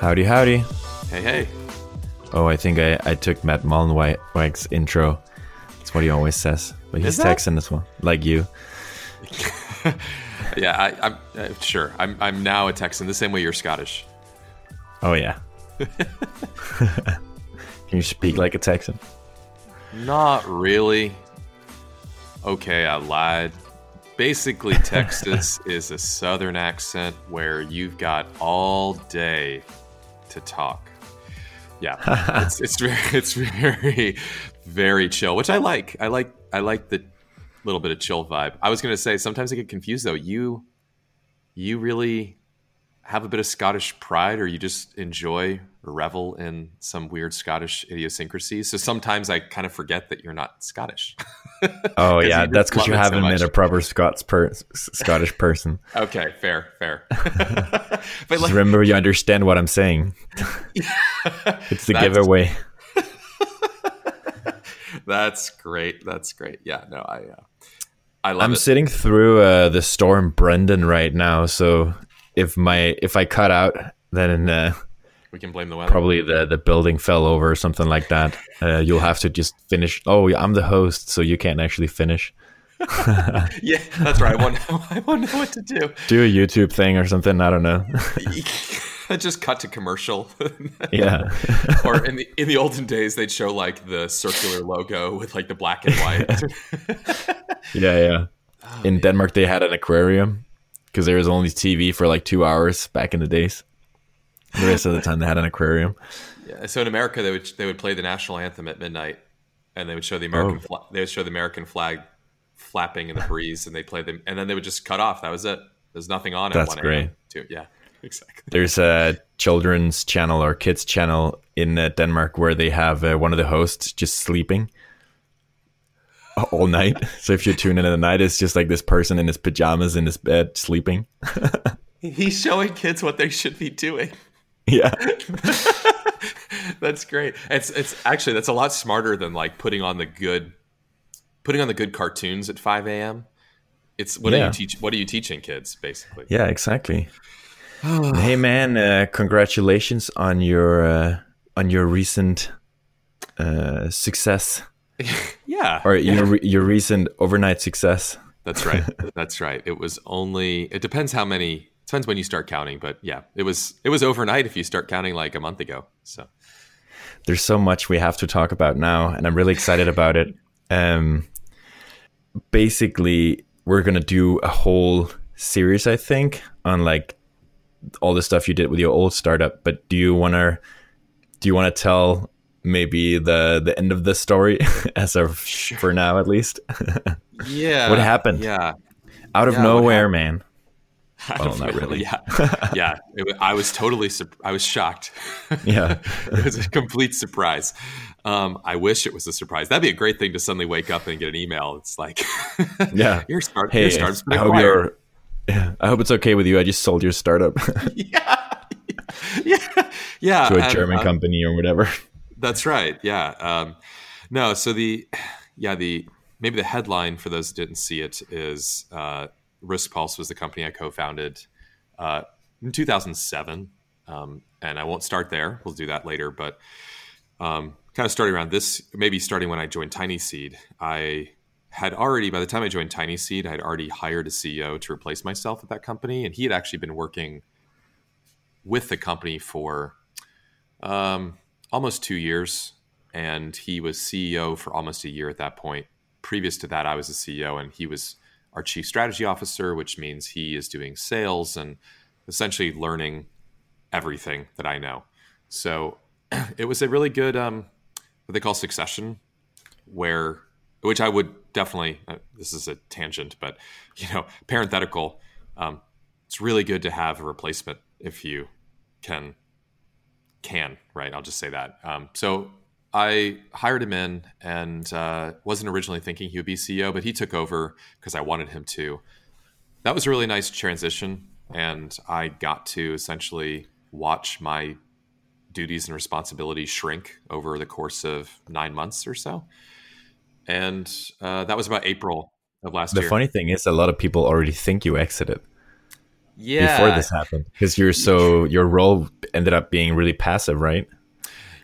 Howdy, howdy. Hey, hey. Oh, I think I, I took Matt Mullenweg's intro. That's what he always says. But he's? Texan as well, like you. Yeah, I, I'm uh, sure. I'm, I'm now a Texan the same way you're Scottish. Oh, yeah. Can you speak like a Texan? Not really. Okay, I lied. Basically, Texas is a southern accent where you've got all day to talk. Yeah, it's, it's very, it's very, very chill, which I like. I like, I like the little bit of chill vibe. I was gonna say sometimes I get confused though. You, you really have a bit of Scottish pride, or you just enjoy or revel in some weird Scottish idiosyncrasies. So sometimes I kind of forget that you're not Scottish. oh yeah. That's because you haven't met much. a proper Scots per- Scottish person. Okay, fair, fair. but Just like, remember, you understand what I'm saying. It's the giveaway. that's great. That's great. Yeah, no, I, uh, I love I'm it. sitting through uh, the storm Brendan right now, so if my if I cut out, then uh, we can blame the weather. probably the the building fell over or something like that. Uh, you'll have to just finish. Oh, yeah, I'm the host, so you can't actually finish. Yeah, that's right. I won't, know, I won't know what to do. Do a YouTube thing or something. I don't know. Just cut to commercial. yeah, or in the in the olden days, they'd show like the circular logo with like the black and white. yeah, yeah. Oh, In Denmark, they had an aquarium because there was only TV for like two hours back in the days. The rest of the time, they had an aquarium. Yeah, so in America, they would they would play the national anthem at midnight, and they would show the American Oh. fla- they would show the American flag flapping in the breeze, and they play them, and then they would just cut off. That was it. There's nothing on That's at 1 a.m. great. Too. Yeah, exactly. There's a children's channel or kids channel in uh, Denmark where they have uh, one of the hosts just sleeping all night. So if you tune in at night, it's just like this person in his pajamas in his bed sleeping. He's showing kids what they should be doing. Yeah, That's great. It's it's actually that's a lot smarter than like putting on the good putting on the good cartoons at 5 a.m. It's what are you teach? What are you teaching kids basically? yeah, exactly. hey man, uh, congratulations on your uh, on your recent uh, success Yeah, or your your recent overnight success. That's right. That's right. It was only. It depends how many. It Depends when you start counting, but yeah, it was. It was overnight if you start counting like a month ago. So there's so much we have to talk about now, and I'm really excited about it. Um, basically, we're gonna do a whole series, I think, on like all the stuff you did with your old startup. But do you wanna do you wanna tell maybe the the end of the story as of for now at least? yeah, What happened? Yeah, Out of Yeah, nowhere, man. I Well, don't know. really. Yeah, yeah. It, I was totally. Sur- I was shocked. Yeah. it was a complete surprise. Um, I wish it was a surprise. That'd be a great thing to suddenly wake up and get an email. It's like, Yeah. your start. Hey, your startup's been I hope you're. Yeah, I hope it's okay with you. I just sold your startup yeah, yeah, yeah. to a German uh, company or whatever. That's right. Yeah. Um, no. So the yeah the maybe the headline for those that didn't see it is uh, Riskpulse was the company I co-founded uh, in 2007, um, and I won't start there. We'll do that later, but um, kind of starting around this, maybe starting when I joined TinySeed, I had already by the time I joined TinySeed, I had already hired a CEO to replace myself at that company, and he had actually been working with the company for um, almost two years, and he was CEO for almost a year at that point. Previous to that, I was a CEO, and he was our chief strategy officer, which means he is doing sales and essentially learning everything that I know. So it was a really good um, what they call succession, where which I would definitely. Uh, this is a tangent, but you know, parenthetical. Um, it's really good to have a replacement if you can can right? I'll just say that. Um, so i hired him in and uh, wasn't originally thinking he would be ceo but he took over because i wanted him to. That was a really nice transition and i got to essentially watch my duties and responsibilities shrink over the course of nine months or so. And uh, that was about april of last The year. The funny thing is, a lot of people already think you exited. Yeah. before this happened because you're so your role ended up being really passive, right?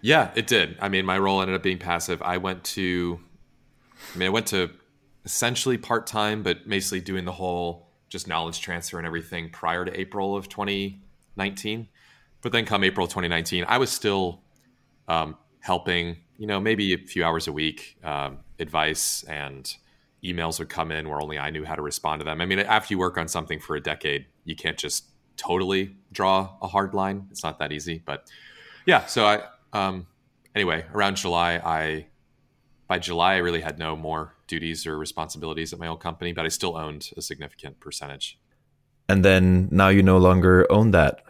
Yeah, it did. I mean, my role ended up being passive. I went to, I mean, I went to essentially part time, but basically doing the whole just knowledge transfer and everything prior to April of 2019. But then come April 2019, I was still um, helping, you know, maybe a few hours a week, um, advice and emails would come in where only I knew how to respond to them. I mean, after you work on something for a decade, you can't just totally draw a hard line. It's not that easy, but yeah. So I, um, anyway, around July, I, by July, I really had no more duties or responsibilities at my old company, but I still owned a significant percentage. And then now you no longer own that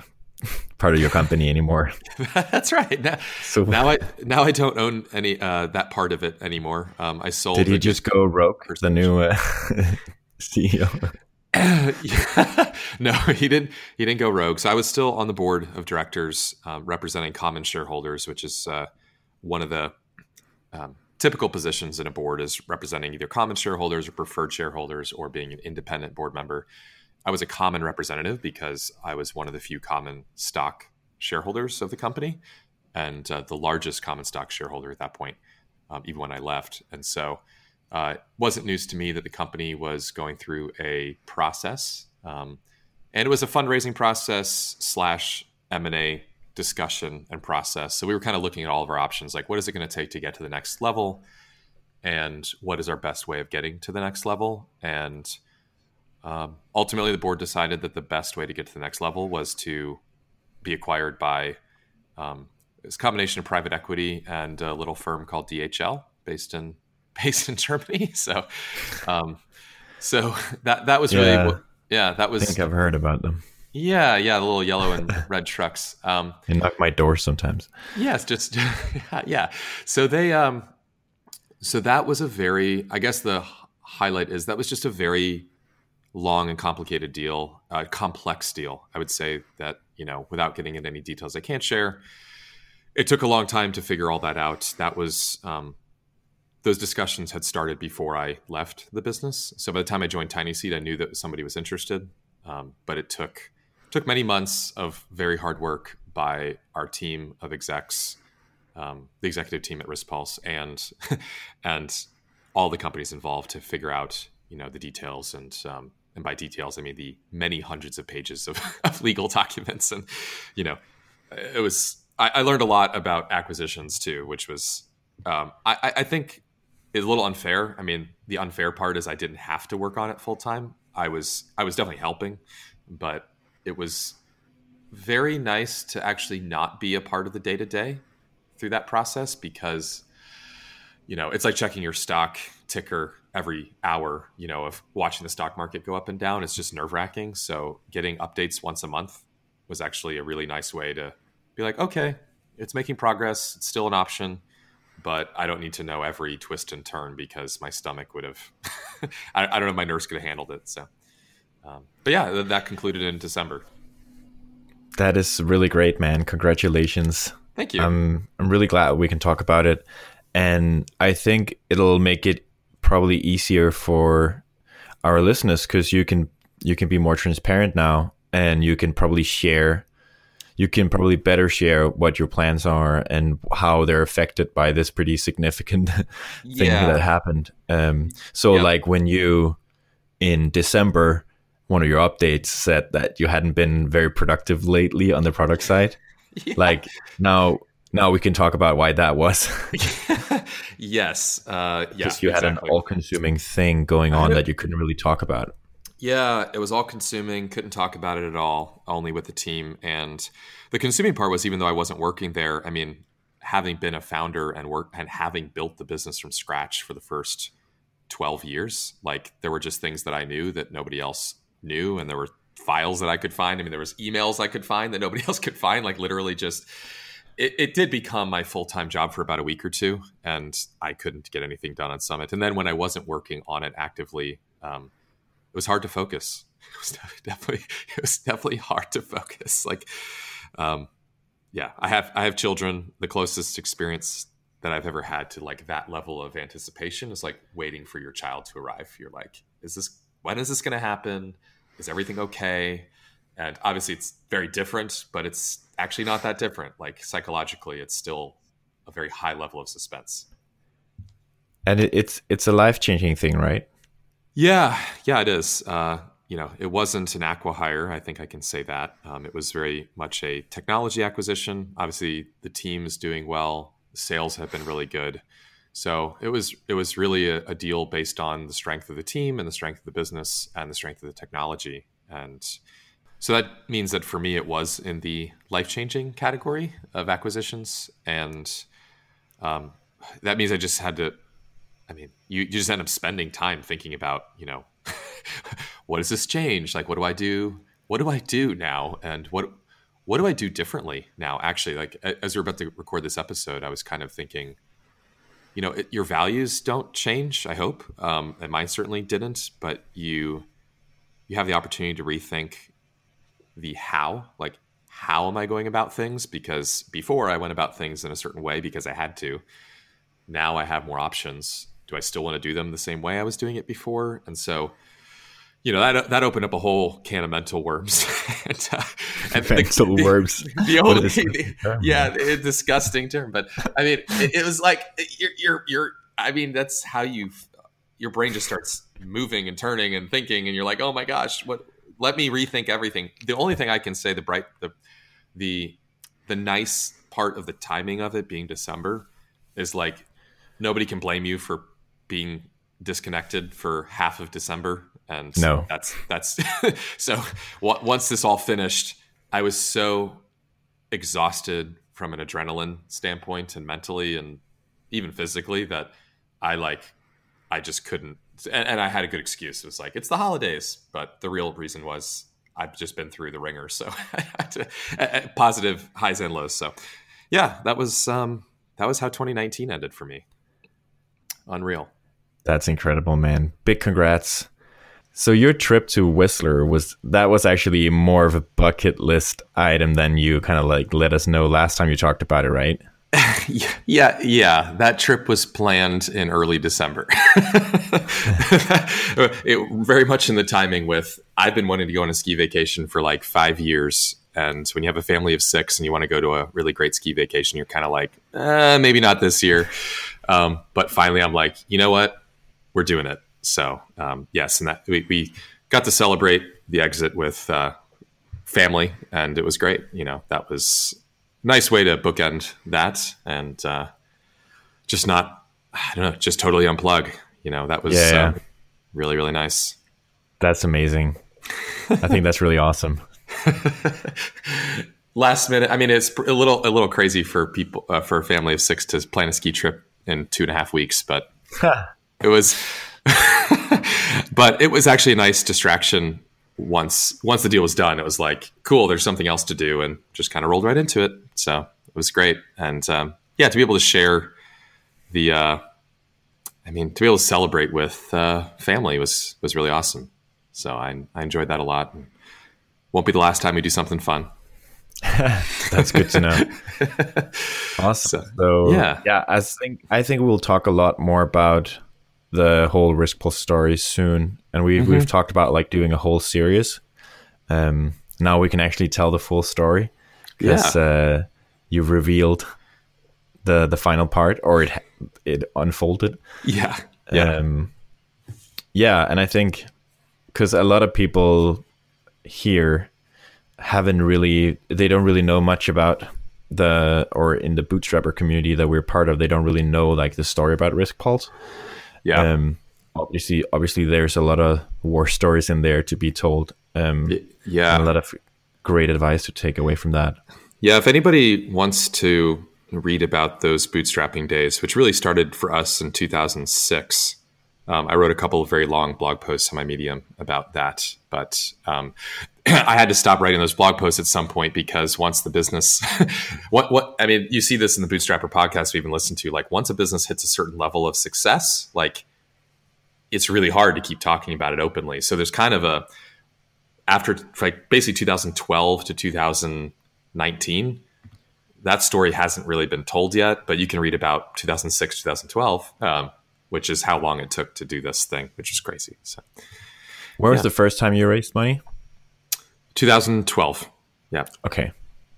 part of your company anymore. That's right. Now, so now I now I don't own any uh, that part of it anymore. Um, I sold. Did he just go rogue? The new uh, CEO. yeah. no, he didn't. He didn't go rogue. So I was still on the board of directors, um, representing common shareholders, which is uh, one of the um, typical positions in a board is representing either common shareholders or preferred shareholders, or being an independent board member. I was a common representative because I was one of the few common stock shareholders of the company and uh, the largest common stock shareholder at that point, um, even when I left. And so uh, it wasn't news to me that the company was going through a process. Um, and it was a fundraising process slash M&A discussion and process. So we were kind of looking at all of our options, like what is it going to take to get to the next level? And what is our best way of getting to the next level? And um, ultimately, the board decided that the best way to get to the next level was to be acquired by um, it's a combination of private equity and a little firm called DHL, based in based in Germany. So, um, so that that was yeah. really yeah that was. I think I've heard about them. Yeah, yeah, the little yellow and red trucks. Um, they knock my door sometimes. Yes, just yeah. So they um, so that was a very. I guess the highlight is that was just a very long and complicated deal, uh, complex deal. I would say that you know, without getting into any details I can't share, it took a long time to figure all that out. That was um, those discussions had started before I left the business. So by the time I joined TinySeed, I knew that somebody was interested, um, but it took took many months of very hard work by our team of execs, um, the executive team at Riskpulse, and and all the companies involved to figure out you know the details and um, and by details, I mean the many hundreds of pages of, of legal documents. And, you know, it was, I, I, learned a lot about acquisitions too, which was, um, I, I think is a little unfair. I mean, the unfair part is I didn't have to work on it full time. I was, I was definitely helping, but it was very nice to actually not be a part of the day to day through that process because, you know, it's like checking your stock ticker every hour, you know, of watching the stock market go up and down. It's just nerve wracking. So getting updates once a month was actually a really nice way to be like, okay, it's making progress. It's still an option, but I don't need to know every twist and turn because my stomach would have, I, I, don't know if my nurse could have handled it. So, um, but yeah, that concluded in December. That is really great, man. Congratulations. Thank you. I'm, I'm really glad we can talk about it. And I think it'll make it probably easier for our listeners because you can you can be more transparent now and you can probably share you can probably better share what your plans are and how they're affected by this pretty significant thing yeah. that happened um, so like when you in december one of your updates said that you hadn't been very productive lately on the product side yeah. like now now we can talk about why that was. yes. Uh, yeah. Because you exactly. had an all consuming thing going on that you couldn't really talk about. Yeah, it was all consuming. Couldn't talk about it at all, only with the team. And the consuming part was even though I wasn't working there, I mean, having been a founder and work and having built the business from scratch for the first 12 years, like there were just things that I knew that nobody else knew. And there were files that I could find. I mean, there was emails I could find that nobody else could find, like literally just it, it did become my full time job for about a week or two, and I couldn't get anything done on Summit. And then when I wasn't working on it actively, um, it was hard to focus. It was definitely it was definitely hard to focus. Like, um, yeah, I have I have children. The closest experience that I've ever had to like that level of anticipation is like waiting for your child to arrive. You're like, is this when is this going to happen? Is everything okay? And obviously it's very different, but it's actually not that different. Like psychologically, it's still a very high level of suspense. And it, it's it's a life changing thing, right? Yeah, yeah, it is. Uh, you know, it wasn't an aqua acquihire. I think I can say that. Um, it was very much a technology acquisition. Obviously, the team is doing well. Sales have been really good. So it was it was really a, a, deal based on the strength of the team and the strength of the business and the strength of the technology. And so that means that for me, it was in the life changing category of acquisitions, and um, that means I just had to. I mean, you, you just end up spending time thinking about, you know, what does this change? Like, what do I do? What do I do now? And what what do I do differently now? Actually, like as we are about to record this episode, I was kind of thinking, you know, it, your values don't change. I hope, um, and mine certainly didn't. But you you have the opportunity to rethink the how, like how am I going about things? Because before I went about things in a certain way because I had to. Now I have more options. Do I still want to do them the same way I was doing it before? And so you know that that opened up a whole can of mental worms. and, uh, and mental the, worms. The, the, term, yeah, a disgusting term. But I mean, it, it was like you're, you're, you're. I mean, that's how you. Your brain just starts moving and turning and thinking, and you're like, oh my gosh, what? Let me rethink everything. The only thing I can say, the bright, the, the, the nice part of the timing of it being December, is like nobody can blame you for being disconnected for half of December and no. that's that's so once this all finished i was so exhausted from an adrenaline standpoint and mentally and even physically that i like i just couldn't and, and i had a good excuse. It was like it's the holidays. But the real reason was i've just been through the ringer. So positive highs and lows. So yeah that was um that was how 2019 ended for me. Unreal. That's incredible man. Big congrats. So your trip to Whistler was that was actually more of a bucket list item than you kind of like let us know last time you talked about it, right? yeah, yeah. That trip was planned in early December. it, very much in the timing with I've been wanting to go on a ski vacation for like five years. And when you have a family of six and you want to go to a really great ski vacation, you're kind of like, eh, maybe not this year. Um, but finally, I'm like, you know what? We're doing it. So um, yes, and that we, we, got to celebrate the exit with uh, family, and it was great. You know, that was nice way to bookend that, and uh, just not, I don't know, just totally unplug. You know, that was yeah, uh, really really nice. That's amazing. I think that's really awesome. Last minute, I mean, it's a little a little crazy for people uh, for a family of six to plan a ski trip in two and a half weeks, but it was but it was actually a nice distraction once once the deal was done. It was like, cool, there's something else to do, and just kind of rolled right into it. So it was great, and um, yeah, to be able to share the, uh, I mean, to be able to celebrate with uh, family was was really awesome. So I I enjoyed that a lot. And Won't be the last time we do something fun. That's good to know. awesome. So, so, yeah, yeah. I think I think we'll talk a lot more about the whole Riskpulse story soon, and we mm-hmm. we've talked about like doing a whole series. Um, now we can actually tell the full story because yeah. uh, you've revealed the the final part, or it it unfolded. Yeah, yeah, um, yeah. And I think because a lot of people here haven't really they don't really know much about the or in the bootstrapper community that we're part of they don't really know like the story about Riskpulse yeah. Um, obviously, obviously, there's a lot of war stories in there to be told. Um, yeah. a lot of great advice to take away from that. Yeah. If anybody wants to read about those bootstrapping days, which really started for us in 2006. Um, I wrote a couple of very long blog posts on my Medium about that, but um, I had to stop writing those blog posts at some point because once the business, what what I mean, you see this in the Bootstrapper podcast we even listened to. Like once a business hits a certain level of success, like it's really hard to keep talking about it openly. So there's kind of a after like basically 2012 to 2019 that story hasn't really been told yet but you can read about 2006 2012 um, which is how long it took to do this thing which is crazy so where was the first time you raised money 2012. Yeah. Okay.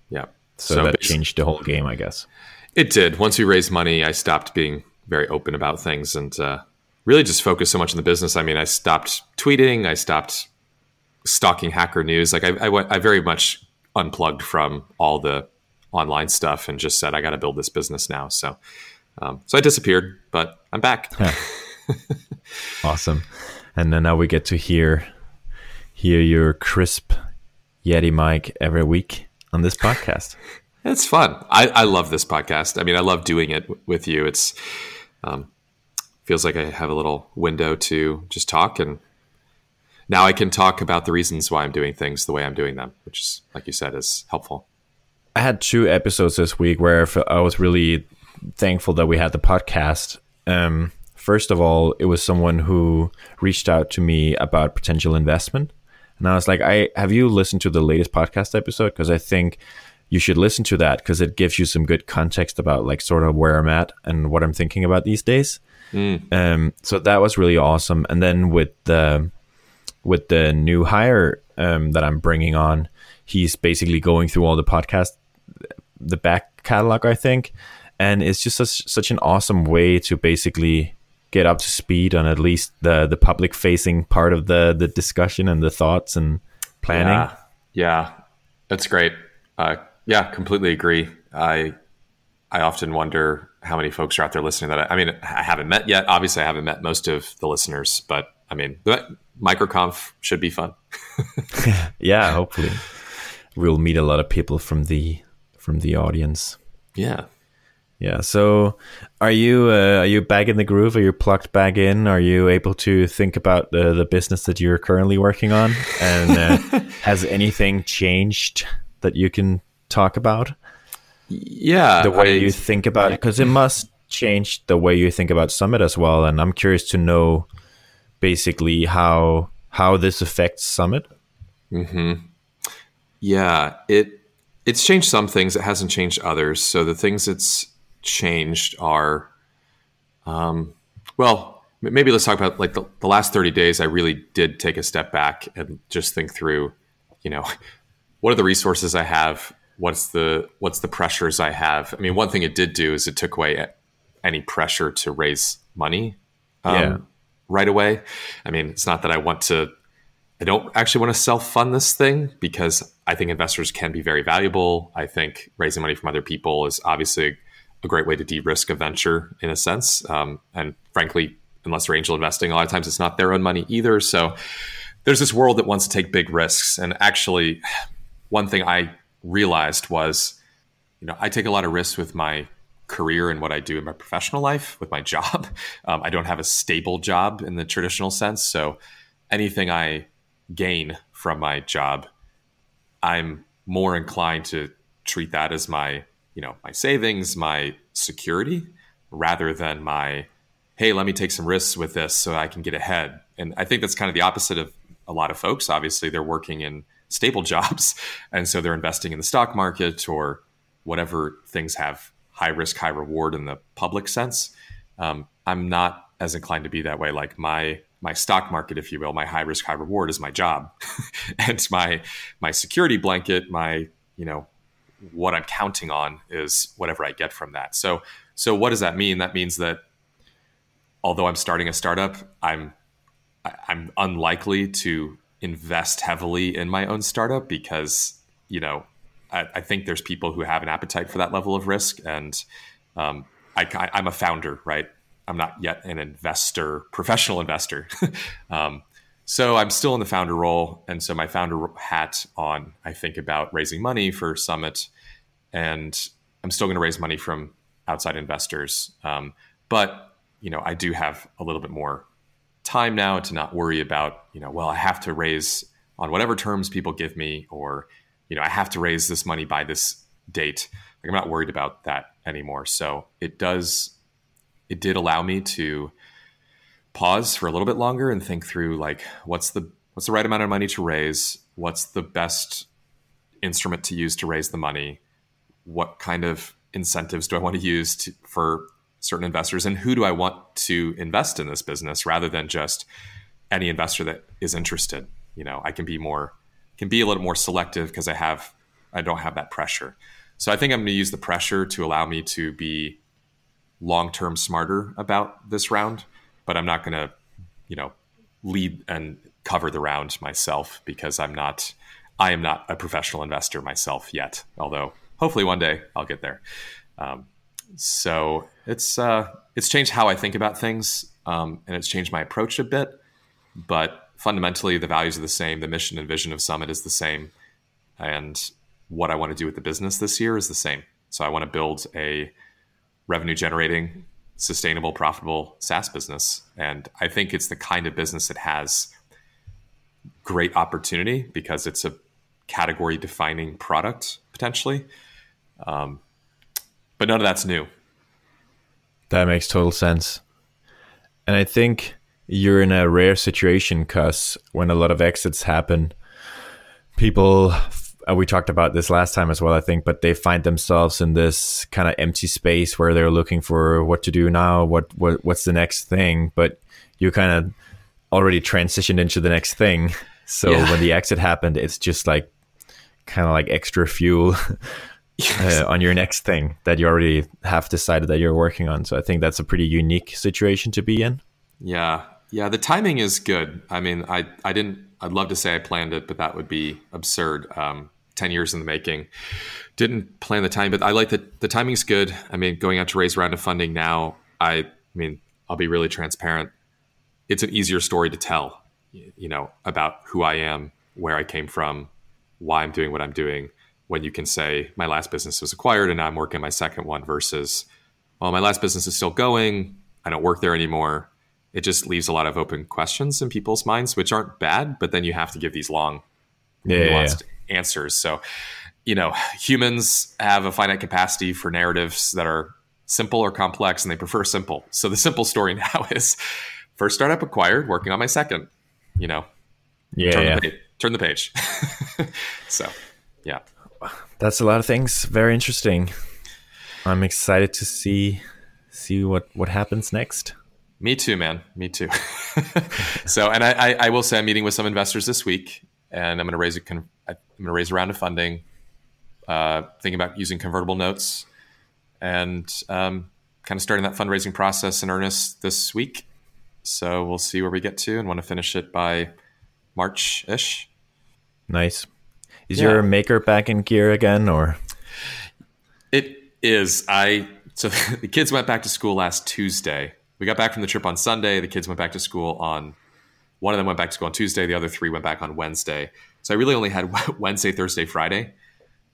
Yeah. So, that changed the whole game, I guess. It did. Once we raised money, I stopped being very open about things and uh, really just focused so much on the business. I mean, I stopped tweeting. I stopped stalking hacker news. Like I, I, I very much unplugged from all the online stuff and just said, I got to build this business now. So, um, so I disappeared, but I'm back. awesome. And then now we get to hear, hear your crisp Yeti mic every week on this podcast. it's fun. I, I love this podcast. I mean, I love doing it w- with you. It's, um, feels like I have a little window to just talk and now I can talk about the reasons why I'm doing things the way I'm doing them, which is, like you said, is helpful. I had two episodes this week where I was really thankful that we had the podcast. Um, first of all, it was someone who reached out to me about potential investment, and I was like, "I have you listened to the latest podcast episode? Because I think you should listen to that because it gives you some good context about like sort of where I'm at and what I'm thinking about these days." Mm. Um, so that was really awesome. And then with the with the new hire um, that I'm bringing on, he's basically going through all the podcast, the back catalog, I think, and it's just such, such an awesome way to basically get up to speed on at least the the public facing part of the the discussion and the thoughts and planning. Yeah, yeah. that's great. Uh, yeah, completely agree. I I often wonder how many folks are out there listening that I, I mean I haven't met yet. Obviously, I haven't met most of the listeners, but I mean, microconf should be fun. yeah, hopefully we'll meet a lot of people from the from the audience. Yeah. Yeah. So, are you uh, are you back in the groove? Are you plugged back in? Are you able to think about the the business that you're currently working on? And uh, has anything changed that you can talk about? Yeah, the way I, you think about it, because it must change the way you think about Summit as well. And I'm curious to know basically how how this affects Summit. Hmm. Yeah. It it's changed some things. It hasn't changed others. So the things it's changed are, um, well, maybe let's talk about like the, the last 30 days. I really did take a step back and just think through, you know, what are the resources I have? What's the what's the pressures I have? I mean, one thing it did do is it took away any pressure to raise money. Um, yeah right away. I mean, it's not that I want to, I don't actually want to self fund this thing because I think investors can be very valuable. I think raising money from other people is obviously a great way to de risk a venture in a sense. Um, and frankly, unless they're angel investing, a lot of times it's not their own money either. So there's this world that wants to take big risks. And actually, one thing I realized was, you know, I take a lot of risks with my career and what I do in my professional life with my job. Um, I don't have a stable job in the traditional sense. So anything I gain from my job, I'm more inclined to treat that as my, you know, my savings, my security, rather than my, hey, let me take some risks with this so I can get ahead. And I think that's kind of the opposite of a lot of folks. Obviously, they're working in stable jobs. And so they're investing in the stock market or whatever things have high risk, high reward in the public sense. Um, I'm not as inclined to be that way. Like my my stock market, if you will, my high risk, high reward is my job, and my my security blanket, my you know what I'm counting on is whatever I get from that. So so what does that mean? That means that although I'm starting a startup, I'm I'm unlikely to invest heavily in my own startup because you know I, I, think there's people who have an appetite for that level of risk, and um, I, am a founder, right? I'm not yet an investor, professional investor. um, so I'm still in the founder role, and so my founder hat on. I think about raising money for Summit, and I'm still going to raise money from outside investors. Um, but you know, I do have a little bit more time now to not worry about you know, well, I have to raise on whatever terms people give me, or you know, I have to raise this money by this date. Like I'm not worried about that anymore. So it does, it did allow me to pause for a little bit longer and think through like what's the what's the right amount of money to raise, what's the best instrument to use to raise the money, what kind of incentives do I want to use to, for certain investors, and who do I want to invest in this business rather than just any investor that is interested. You know, I can be more can be a little more selective because I have I don't have that pressure. So I think I'm going to use the pressure to allow me to be long term smarter about this round, but I'm not going to, you know, lead and cover the round myself because I'm not I am not a professional investor myself yet. Although hopefully one day I'll get there. Um, so it's uh, it's changed how I think about things, um, and it's changed my approach a bit. But fundamentally, the values are the same. The mission and vision of Summit is the same, and what I want to do with the business this year is the same. So I want to build a revenue generating, sustainable, profitable SaaS business, and I think it's the kind of business that has great opportunity because it's a category defining product potentially. Um, but none of that's new. That makes total sense. And I think you're in a rare situation because when a lot of exits happen, people, uh, we talked about this last time as well, I think, but they find themselves in this kind of empty space where they're looking for what to do now, what, what what's the next thing, but you kind of already transitioned into the next thing. So yeah. when the exit happened, it's just like kind of like extra fuel uh, on your next thing that you already have decided that you're working on. So I think that's a pretty unique situation to be in. Yeah. Yeah. The timing is good. I mean, I, I didn't, I'd love to say I planned it, but that would be absurd. Um, 10 years in the making. Didn't plan the time, but I like that the timing's good. I mean, going out to raise a round of funding now, I, I mean, I'll be really transparent. It's an easier story to tell, you know, about who I am, where I came from, why I'm doing what I'm doing when you can say my last business was acquired and now I'm working my second one versus well my last business is still going. I don't work there anymore. It just leaves a lot of open questions in people's minds which aren't bad but then you have to give these long yeah, nuanced yeah. answers. So you know humans have a finite capacity for narratives that are simple or complex and they prefer simple. So the simple story now is first startup acquired working on my second you know? Yeah, turn, yeah. The, page, turn the page. So yeah that's a lot of things. Very interesting. I'm excited to see see what what happens next. Me too, man. Me too. so, and I, I, I, will say I'm meeting with some investors this week, and I'm going to raise a con- I'm going to raise a round of funding. Uh, thinking about using convertible notes, and um, kind of starting that fundraising process in earnest this week. So we'll see where we get to, and want to finish it by March ish. Nice. Is yeah. your maker back in gear again, or? It is. I so the kids went back to school last Tuesday. We got back from the trip on Sunday. The kids went back to school on. One of them went back to school on Tuesday. The other three went back on Wednesday. So I really only had Wednesday, Thursday, Friday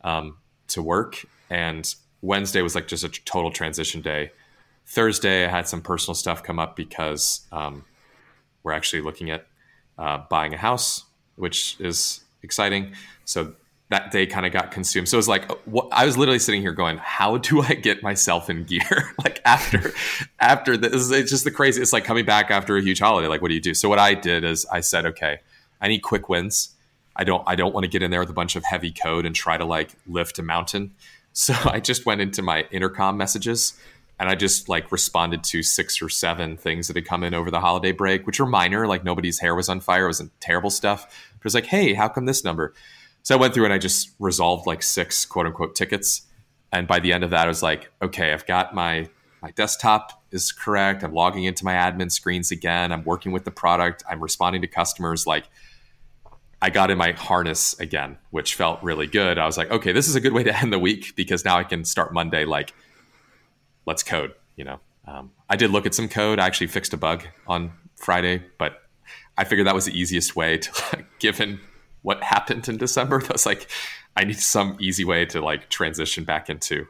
um, to work, and Wednesday was like just a total transition day. Thursday, I had some personal stuff come up because um, we're actually looking at uh, buying a house, which is exciting. So that day kind of got consumed. So it was like what, I was literally sitting here going, "How do I get myself in gear?" like after after this, it's just the crazy. It's like coming back after a huge holiday. Like, what do you do? So what I did is I said, "Okay, I need quick wins. I don't I don't want to get in there with a bunch of heavy code and try to like lift a mountain." So I just went into my intercom messages and I just like responded to six or seven things that had come in over the holiday break, which were minor. Like nobody's hair was on fire. It wasn't terrible stuff. But it was like, hey, how come this number? So I went through and I just resolved like six quote unquote tickets. And by the end of that, I was like, okay, I've got my my desktop is correct. I'm logging into my admin screens again. I'm working with the product. I'm responding to customers. Like I got in my harness again, which felt really good. I was like, okay, this is a good way to end the week because now I can start Monday like, let's code. You know, um, I did look at some code. I actually fixed a bug on Friday, but I figured that was the easiest way to, like, given what happened in December. That was like, I need some easy way to like transition back into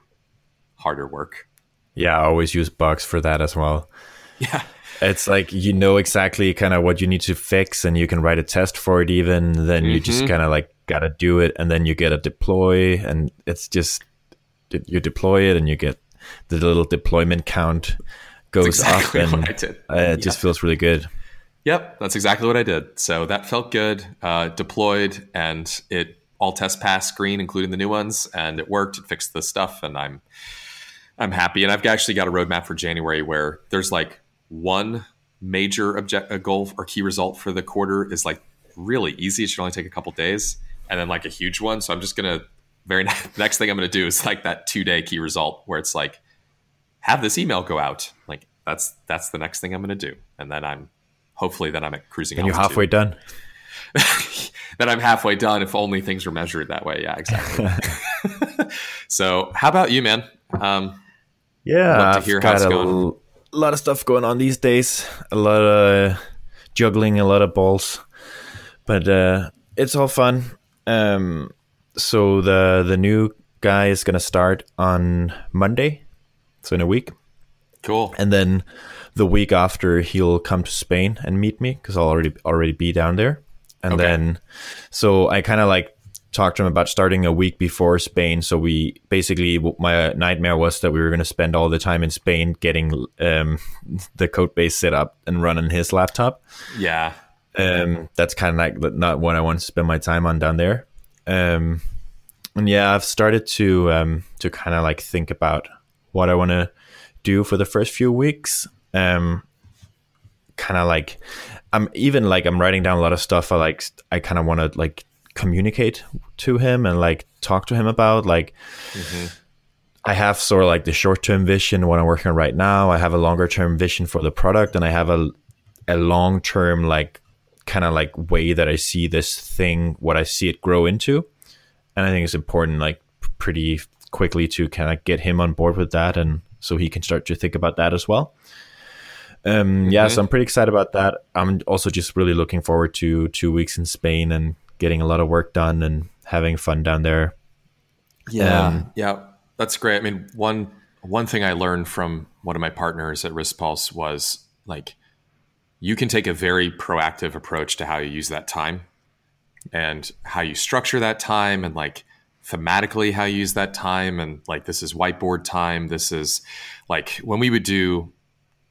harder work. Yeah, I always use bugs for that as well. Yeah. It's like you know exactly kind of what you need to fix and you can write a test for it even. Then mm-hmm. you just mm-hmm. kind of like got to do it and then you get a deploy and it's just you deploy it and you get the little deployment count goes exactly up and uh, it yeah. just feels really good. Yep, that's exactly what I did. So that felt good. Uh, deployed and it all test pass screen, including the new ones, and it worked. It fixed the stuff, and I'm I'm happy. And I've actually got a roadmap for January where there's like one major object, a goal or key result for the quarter is like really easy. It should only take a couple days. and then like a huge one. So I'm just gonna very next thing I'm gonna do is like that two day key result where it's like have this email go out. Like that's that's the next thing I'm gonna do, and then I'm hopefully then I'm at cruising. And you're halfway done. then I'm halfway done. If only things were measured that way. Yeah, exactly. so how about you, man? Um, yeah, I've got a l- lot of stuff going on these days. A lot of juggling, a lot of balls, but uh, it's all fun. Um, so the the new guy is gonna start on Monday, so in a week. Cool. And then the week after, he'll come to Spain and meet me because I'll already already be down there. And okay. then, so I kind of like talked to him about starting a week before Spain. So we basically, my nightmare was that we were going to spend all the time in Spain getting um, the code base set up and running his laptop. Yeah. Um, that's kind of like not what I want to spend my time on down there. Um, and yeah, I've started to um, to kind of like think about what I want to do for the first few weeks. Um, kind of like I'm even like I'm writing down a lot of stuff. I like I kind of want to like communicate to him and like talk to him about like. Mm-hmm. I have sort of like the short term vision, what I'm working on right now. I have a longer term vision for the product, and I have a a long term like kind of like way that I see this thing, what I see it grow into. And I think it's important, like pretty quickly, to kind of get him on board with that, and so he can start to think about that as well. Um, yeah, so I'm pretty excited about that. I'm also just really looking forward to two weeks in Spain and getting a lot of work done and having fun down there. Yeah, um, yeah, that's great. I mean, one one thing I learned from one of my partners at Riskpulse was like you can take a very proactive approach to how you use that time and how you structure that time and like thematically how you use that time and like this is whiteboard time. This is like when we would do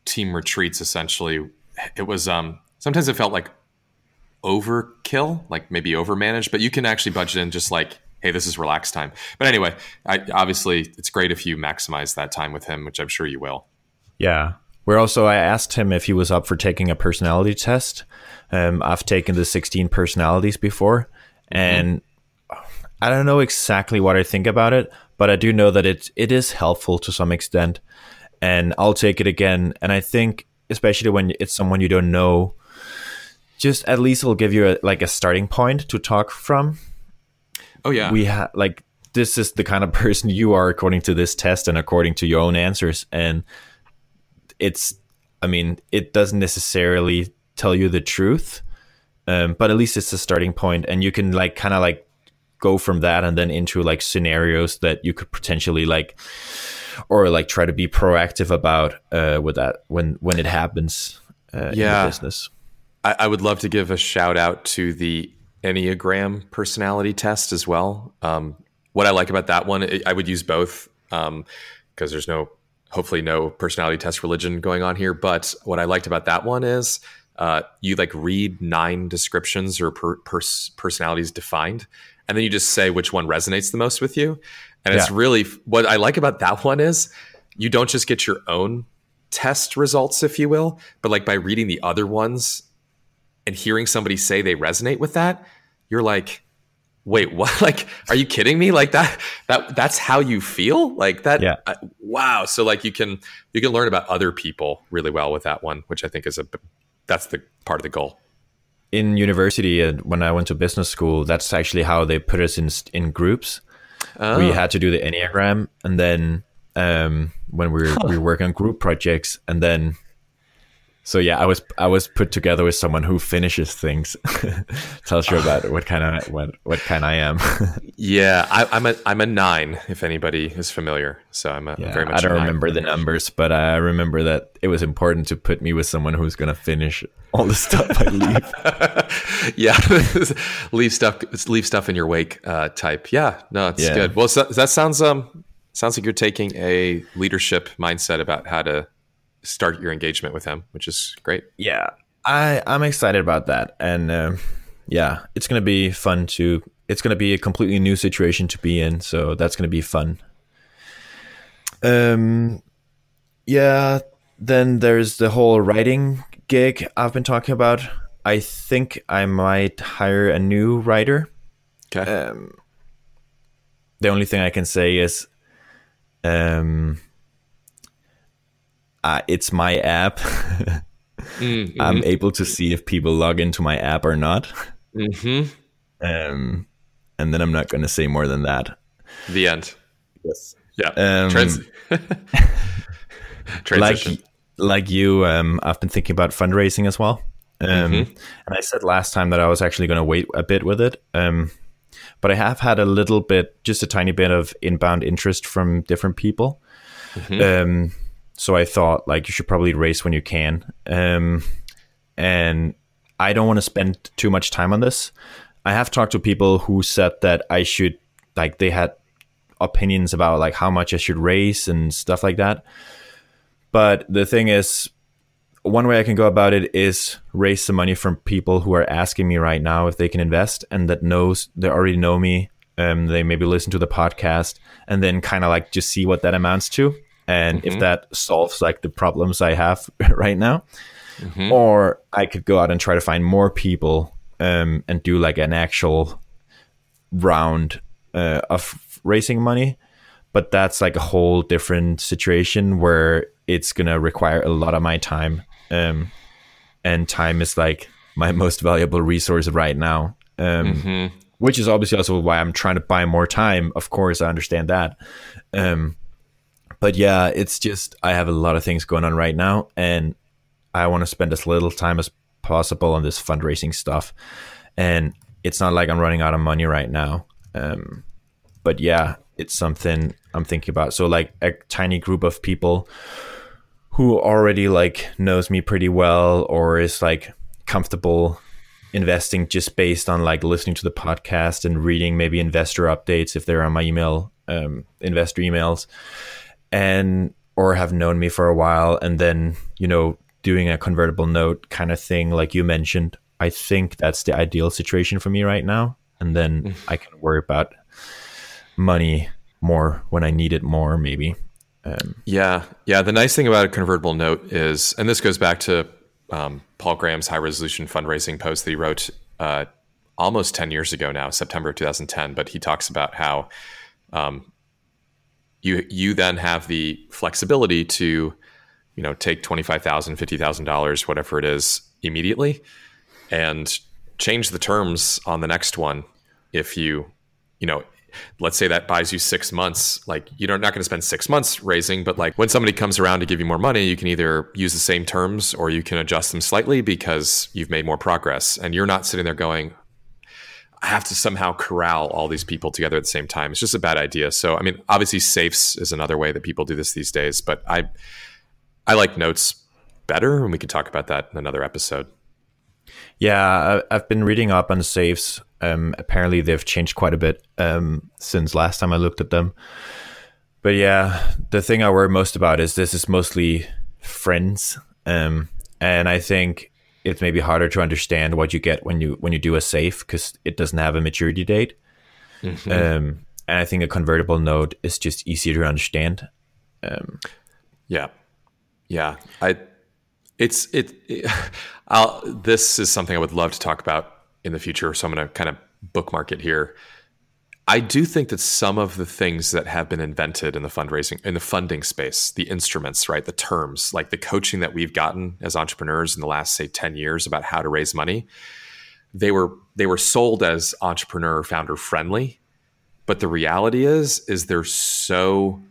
team retreats essentially it was um sometimes it felt like overkill like maybe overmanaged but you can actually budget in just like hey this is relaxed time. But anyway I, obviously it's great if you maximize that time with him which i'm sure you will. Yeah. We're also i asked him if he was up for taking a personality test. Um, i've taken the 16 personalities before mm-hmm. I don't know exactly what i think about it but i do know that it, it is helpful to some extent and I'll take it again. And I think, especially when it's someone you don't know, just at least it'll give you a, like a starting point to talk from. Oh yeah, we have like this is the kind of person you are according to this test and according to your own answers, and it's, I mean, it doesn't necessarily tell you the truth, um, but at least it's a starting point, and you can like kind of like go from that and then into like scenarios that you could potentially like or like try to be proactive about uh, with that when when it happens uh, yeah. in the business. I, I, would love to give a shout out to the Enneagram personality test as well. Um, what I like about that one, I would use both because um, there's no, hopefully, no personality test religion going on here. But what I liked about that one is uh, you like read nine descriptions or per, pers- personalities defined, and then you just say which one resonates the most with you. And yeah. it's really what I like about that one is you don't just get your own test results, if you will, but like by reading the other ones and hearing somebody say they resonate with that, you're like, wait, what? Like, are you kidding me? Like that, that, that's how you feel like that. Yeah. Uh, wow. So like you can, you can learn about other people really well with that one, which I think is a, that's the part of the goal. In university, and when I went to business school, that's actually how they put us in in groups. Oh. We had to do the Enneagram, and then um, when we were, we were working on group projects, and then so yeah, I was I was put together with someone who finishes things, tells you about what kind of what what kind I am. yeah, I, am a I'm a nine. If anybody is familiar, so I'm a yeah, very much. I don't remember the numbers, but I remember that it was important to put me with someone who's going to finish all the stuff I leave. yeah, leave stuff leave stuff in your wake uh, type. Yeah, no, it's yeah. good. Well, so, that sounds um sounds like you're taking a leadership mindset about how to start your engagement with him, which is great. Yeah, I I'm excited about that, and uh, yeah, it's gonna be fun to. It's gonna be a completely new situation to be in, so that's gonna be fun. Um, yeah. Then there's the whole writing gig I've been talking about. I think I might hire a new writer. Okay. Um, the only thing I can say is, um, uh, it's my app. Mm, I'm able to see if people log into my app or not. mhm. Um, and then I'm not going to say more than that. The end. Yes. Yeah. Um, Trans- like Transition. like you, um, I've been thinking about fundraising as well. Um, Mhm. And I said last time that I was actually going to wait a bit with it. Um, but I have had a little bit, just a tiny bit of inbound interest from different people. Mhm. Um, so I thought like you should probably race when you can. Um, and I don't want to spend too much time on this. I have talked to people who said that I should like they had opinions about like how much I should race and stuff like that. But the thing is, one way I can go about it is raise some money from people who are asking me right now if they can invest and that knows they already know me. Um, they maybe listen to the podcast and then kind of like just see what that amounts to and if Mhm. that solves like the problems I have right now. Mhm. Or I could go out and try to find more people um, and do like an actual round uh, of raising money. But that's like a whole different situation where it's gonna require a lot of my time, um, and time is like my most valuable resource right now. Um, Mhm. which is obviously also why I'm trying to buy more time. Of course, I understand that. Um, but yeah, it's just I have a lot of things going on right now, and I want to spend as little time as possible on this fundraising stuff. And it's not like I'm running out of money right now. Um, but yeah, it's something I'm thinking about. So like a tiny group of people who already like knows me pretty well or is like comfortable investing just based on like listening to the podcast and reading maybe investor updates if they're on my email um, investor emails and or have known me for a while and then you know doing a convertible note kind of thing like you mentioned i think that's the ideal situation for me right now and then i can worry about money more when i need it more maybe um, Yeah, yeah. The nice thing about a convertible note is, and this goes back to um, Paul Graham's high resolution fundraising post that he wrote uh, almost ten years ago now, September of 2010. But he talks about how um, you you then have the flexibility to, you know, take twenty five thousand, fifty thousand dollars, whatever it is, immediately, and change the terms on the next one if you, you know, let's say that buys you six months like you're not going to spend six months raising but like when somebody comes around to give you more money you can either use the same terms or you can adjust them slightly because you've made more progress and you're not sitting there going i have to somehow corral all these people together at the same time it's just a bad idea so i mean obviously safes is another way that people do this these days but i i like notes better and we could talk about that in another episode Yeah, I've been reading up on safes. Um, apparently, they've changed quite a bit um, since last time I looked at them. But yeah, the thing I worry most about is this is mostly friends, um, and I think it's maybe harder to understand what you get when you when you do a safe because it doesn't have a maturity date. Um, and I think a convertible note is just easier to understand. Um, Yeah, yeah. I, it's it. it I'll, this is something I would love to talk about in the future. So I'm going to kind of bookmark it here. I do think that some of the things that have been invented in the fundraising, in the funding space, the instruments, right, the terms, like the coaching that we've gotten as entrepreneurs in the last say ten years about how to raise money, they were they were sold as entrepreneur founder friendly, but the reality is is they're so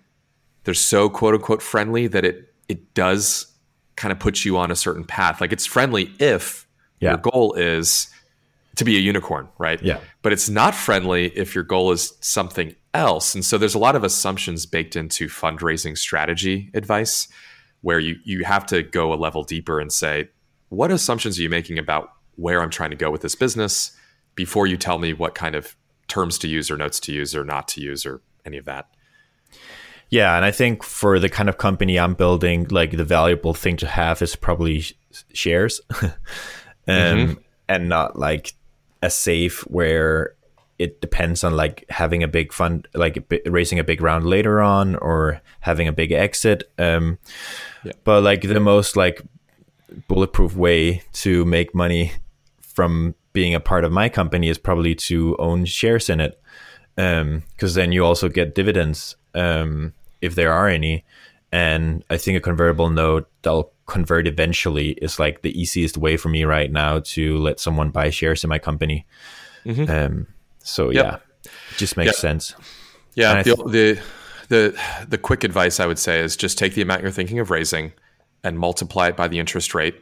they're so quote unquote friendly that it it does kind of put you on a certain path. Like it's friendly if Yeah. your goal is to be a unicorn, right? Yeah. But it's not friendly if your goal is something else. And so there's a lot of assumptions baked into fundraising strategy advice where you you have to go a level deeper and say, what assumptions are you making about where I'm trying to go with this business before you tell me what kind of terms to use or notes to use or not to use or any of that. Yeah, and I think for the kind of company I'm building, like the valuable thing to have is probably shares, um, and not like a safe where it depends on like having a big fund, like a raising a big round later on, or having a big exit. Um, Yeah. But like the most like bulletproof way to make money from being a part of my company is probably to own shares in it, because then you also get dividends um, if there are any. And I think a convertible note that'll convert eventually is like the easiest way for me right now to let someone buy shares in my company. Um, so Yep. yeah, it just makes Yep. sense. Yeah, the, th- the the the quick advice I would say is just take the amount you're thinking of raising and multiply it by the interest rate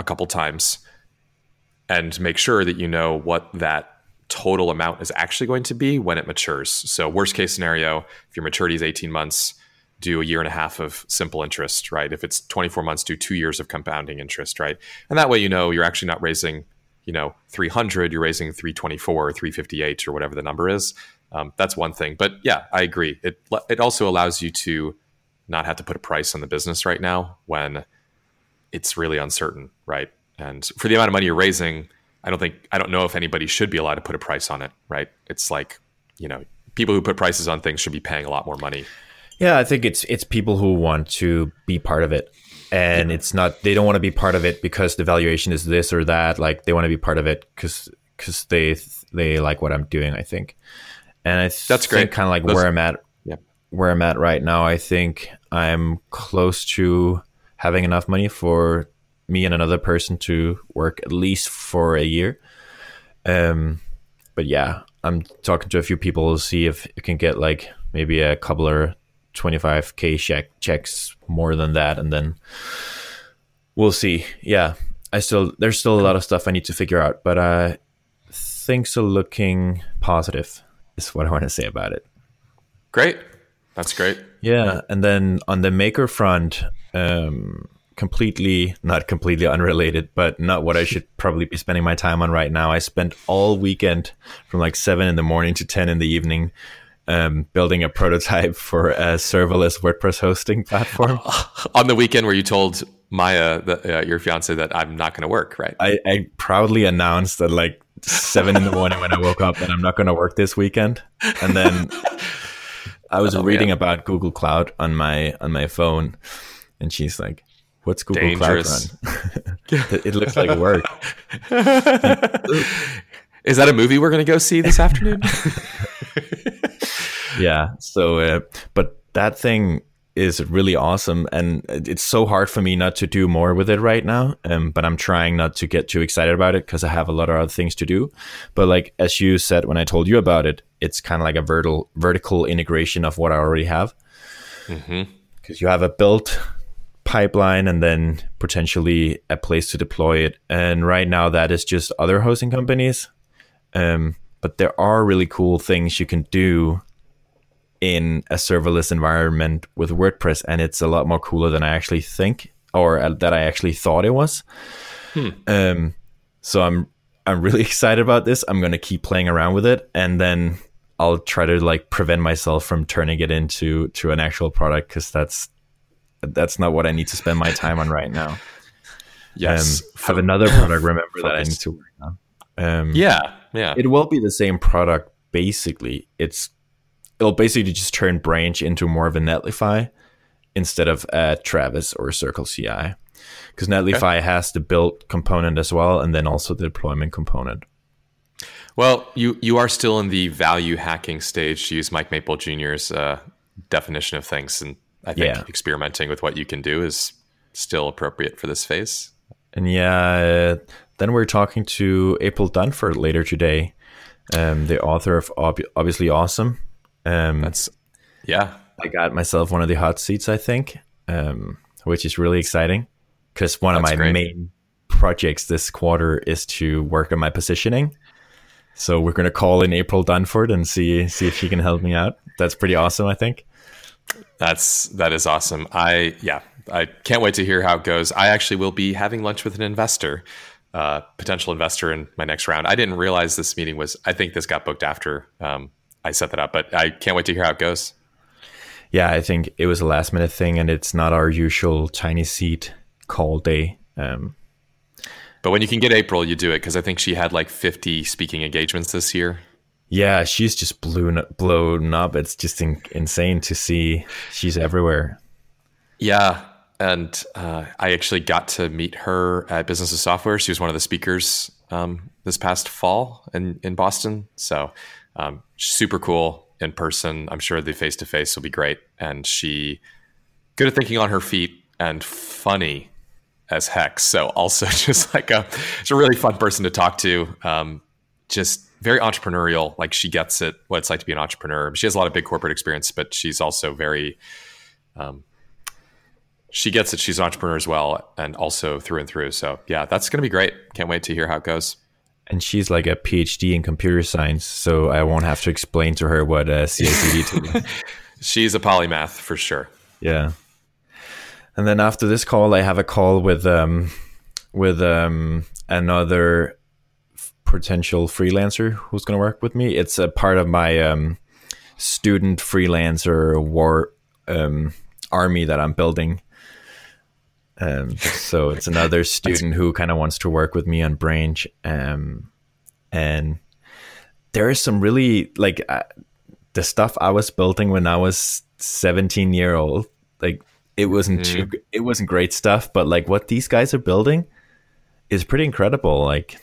a couple times, and make sure that you know what that total amount is actually going to be when it matures. So, worst case scenario, if your maturity is 18 months, do a year and a half of simple interest, right? If it's 24 months, do two years of compounding interest, right? And that way, you know you're actually not raising, you know, 300, you're raising 324 or 358 or whatever the number is. Um, that's one thing. But yeah, I agree. It it also allows you to not have to put a price on the business right now when it's really uncertain, right? And for the amount of money you're raising, I don't think I don't know if anybody should be allowed to put a price on it, right? It's like, you know, people who put prices on things should be paying a lot more money. Yeah, I think it's it's people who want to be part of it. And it's not they don't want to be part of it because the valuation is this or that. Like they want to be part of it because because they they like what I'm doing. I think, and I th- That's great. Kind of like Those- where I'm at. Yeah. Where I'm at right now, I think I'm close to having enough money for me and another person to work at least for a year. Um, but yeah, I'm talking to a few people to see if you can get like maybe a couple or 25k check checks more than that, and then we'll see. Yeah, I still there's still a lot of stuff I need to figure out, but uh, things are looking positive. Is what I want to say about it. Great. That's great. Yeah, and then on the maker front, um, completely not completely unrelated, but not what I should probably be spending my time on right now. I spent all weekend from like seven in the morning to ten in the evening. Um, building a prototype for a serverless WordPress hosting platform. On the weekend where you told Maya, that, uh, your fiance, that I'm not going to work, right? I, I proudly announced that like seven in the morning when I woke up that I'm not going to work this weekend, and then I was Oh, reading man. about Google Cloud on my on my phone, and she's like, "What's Google Dangerous. Cloud Run?" it it looks like work. Is that a movie we're going to go see this afternoon? Yeah. So, uh, but that thing is really awesome, and it's so hard for me not to do more with it right now. Um, but I'm trying not to get too excited about it because I have a lot of other things to do. But like as you said when I told you about it, it's kind of like a vertical vertical integration of what I already have. Because you have a built pipeline and then potentially a place to deploy it. And right now, that is just other hosting companies. Um, but there are really cool things you can do in a serverless environment with WordPress, and it's a lot more cooler than I actually think, or uh, that I actually thought it was. Um, so I'm I'm really excited about this. I'm gonna keep playing around with it, and then I'll try to like prevent myself from turning it into to an actual product because that's that's not what I need to spend my time on right now. yes. Um, have another product. Remember that I need to work on. Um, yeah. Yeah. it will be the same product basically it's it'll basically just turn branch into more of a netlify instead of a travis or circle ci because netlify has the build component as well and then also the deployment component Well, you you are still in the value hacking stage to use Mike Maples Jr.'s uh, definition of things, and I think Yeah. experimenting with what you can do is still appropriate for this phase. and yeah uh, then we're talking to april dunford later today um, the author of Ob- obviously awesome um, That's yeah, I got myself one of the hot seats, I think, um, which is really exciting because one of my great. main projects this quarter is to work on my positioning. So we're going to call in April Dunford and see see if she can help me out. That's pretty awesome, I think. that's that is awesome. I yeah, I can't wait to hear how it goes. I actually will be having lunch with an investor, uh, potential investor in my next round. I didn't realize this meeting was. I think this got booked after um, I set that up, but I can't wait to hear how it goes. Yeah, I think it was a last minute thing, and it's not our usual TinySeed call day. Um, But when you can get April, you do it because I think she had like 50 speaking engagements this year. yeah, she's just blown blown up. It's just in, insane to see she's everywhere. Yeah, and uh, I actually got to meet her at Business of Software. She was one of the speakers um, this past fall in in Boston. So um, super cool in person. I'm sure the face to face will be great. And she good at thinking on her feet and funny as heck. So also just like a, it's a really fun person to talk to. Um, just very entrepreneurial. Like she gets it, what it's like to be an entrepreneur. She has a lot of big corporate experience, but she's also very, um, she gets it. She's an entrepreneur as well, and also through and through. So yeah, that's going to be great. Can't wait to hear how it goes. And she's like a PhD in computer science, so I won't have to explain to her what CI/CD is. she's a polymath for sure. Yeah. And then after this call, I have a call with um, with um, another potential freelancer who's going to work with me. It's a part of my um, student freelancer war um, army that I'm building. Um, so it's another student who kind of wants to work with me on Branch. Um, and there is some really like uh, the stuff I was building when I was 17 year old. Like it wasn't mm. too, it wasn't great stuff, but like what these guys are building is pretty incredible. Like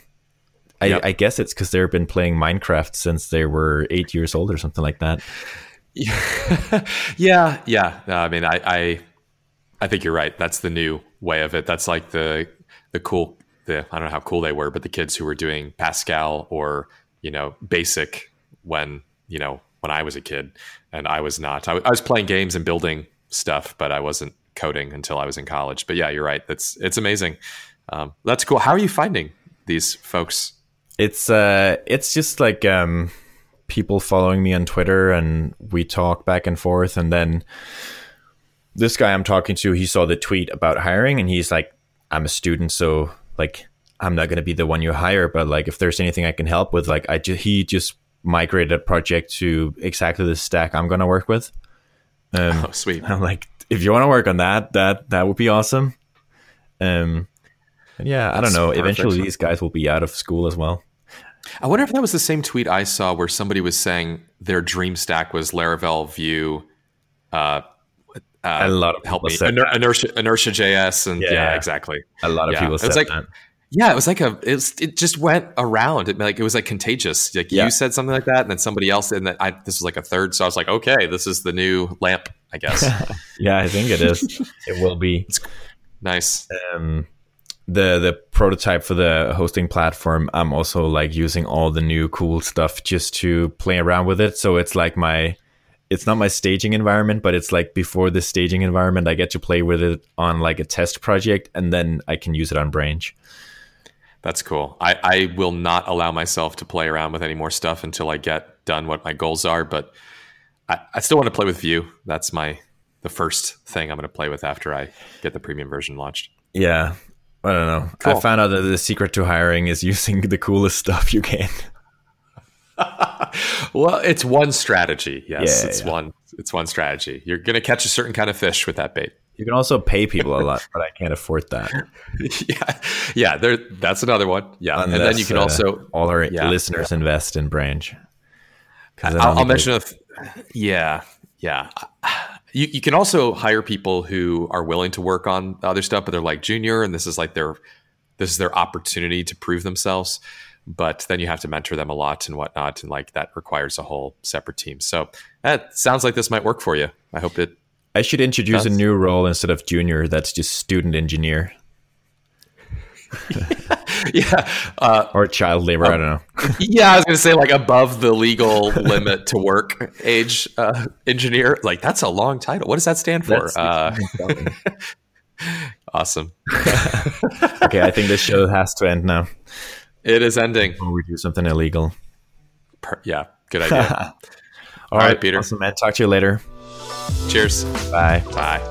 I, yep. I guess it's because they've been playing Minecraft since they were eight years old or something like that. yeah, yeah. Uh, I mean, I, I, I think you're right. That's the new way of it. That's like the the cool. The I don't know how cool they were, but the kids who were doing Pascal or you know Basic when you know when I was a kid, and I was not. I, I was playing games and building stuff, but I wasn't coding until I was in college. But yeah, you're right. That's it's amazing. Um, that's cool. How are you finding these folks? It's uh, it's just like um, people following me on Twitter, and we talk back and forth, and then this guy I'm talking to, he saw the tweet about hiring, and he's like, "I'm a student, so like." I'm not going to be the one you hire, but like if there's anything I can help with, like I ju- he just migrated a project to exactly the stack I'm going to work with. Um, oh, sweet! I'm like, if you want to work on that, that that would be awesome. Um, and yeah, That's I don't know. Perfect. Eventually, these guys will be out of school as well. I wonder if that was the same tweet I saw where somebody was saying their dream stack was Laravel, Vue, uh, uh, a lot of help me Iner- inertia, inertia JS, and yeah, yeah, exactly. A lot of yeah. people said like, that. Yeah, it was like a it, was, it just went around. It like it was like contagious. Like yeah. you said something like that, and then somebody else, and then I this was like a third. So I was like, okay, this is the new lamp, I guess. yeah, I think it is. it will be. It's nice. Um, the the prototype for the hosting platform i'm also like using all the new cool stuff just to play around with it so it's like my it's not my staging environment but it's like before the staging environment i get to play with it on like a test project and then i can use it on branch that's cool i i will not allow myself to play around with any more stuff until i get done what my goals are but i, I still want to play with vue that's my the first thing i'm going to play with after i get the premium version launched yeah I don't know. Cool. I found out that the secret to hiring is using the coolest stuff you can. well, it's one strategy. Yes, yeah, it's yeah. one. It's one strategy. You're going to catch a certain kind of fish with that bait. You can also pay people a lot, but I can't afford that. yeah, yeah. There, that's another one. Yeah, Unless, and then you can also uh, all our yeah, listeners invest in Branch. I'll, I'll mention a. Th- yeah, yeah. You, you can also hire people who are willing to work on other stuff, but they're like junior, and this is like their this is their opportunity to prove themselves. But then you have to mentor them a lot and whatnot, and like that requires a whole separate team. So that sounds like this might work for you. I hope it. I should introduce does. a new role instead of junior. That's just student engineer. yeah, uh, or child labor. I don't know. yeah, I was going to say like above the legal limit to work age uh, engineer. Like that's a long title. What does that stand for? Uh, awesome. okay, I think this show has to end now. It is ending. Or we do something illegal. Per- yeah, good idea. All, All right, right, Peter. Awesome, man. Talk to you later. Cheers. Bye. Bye.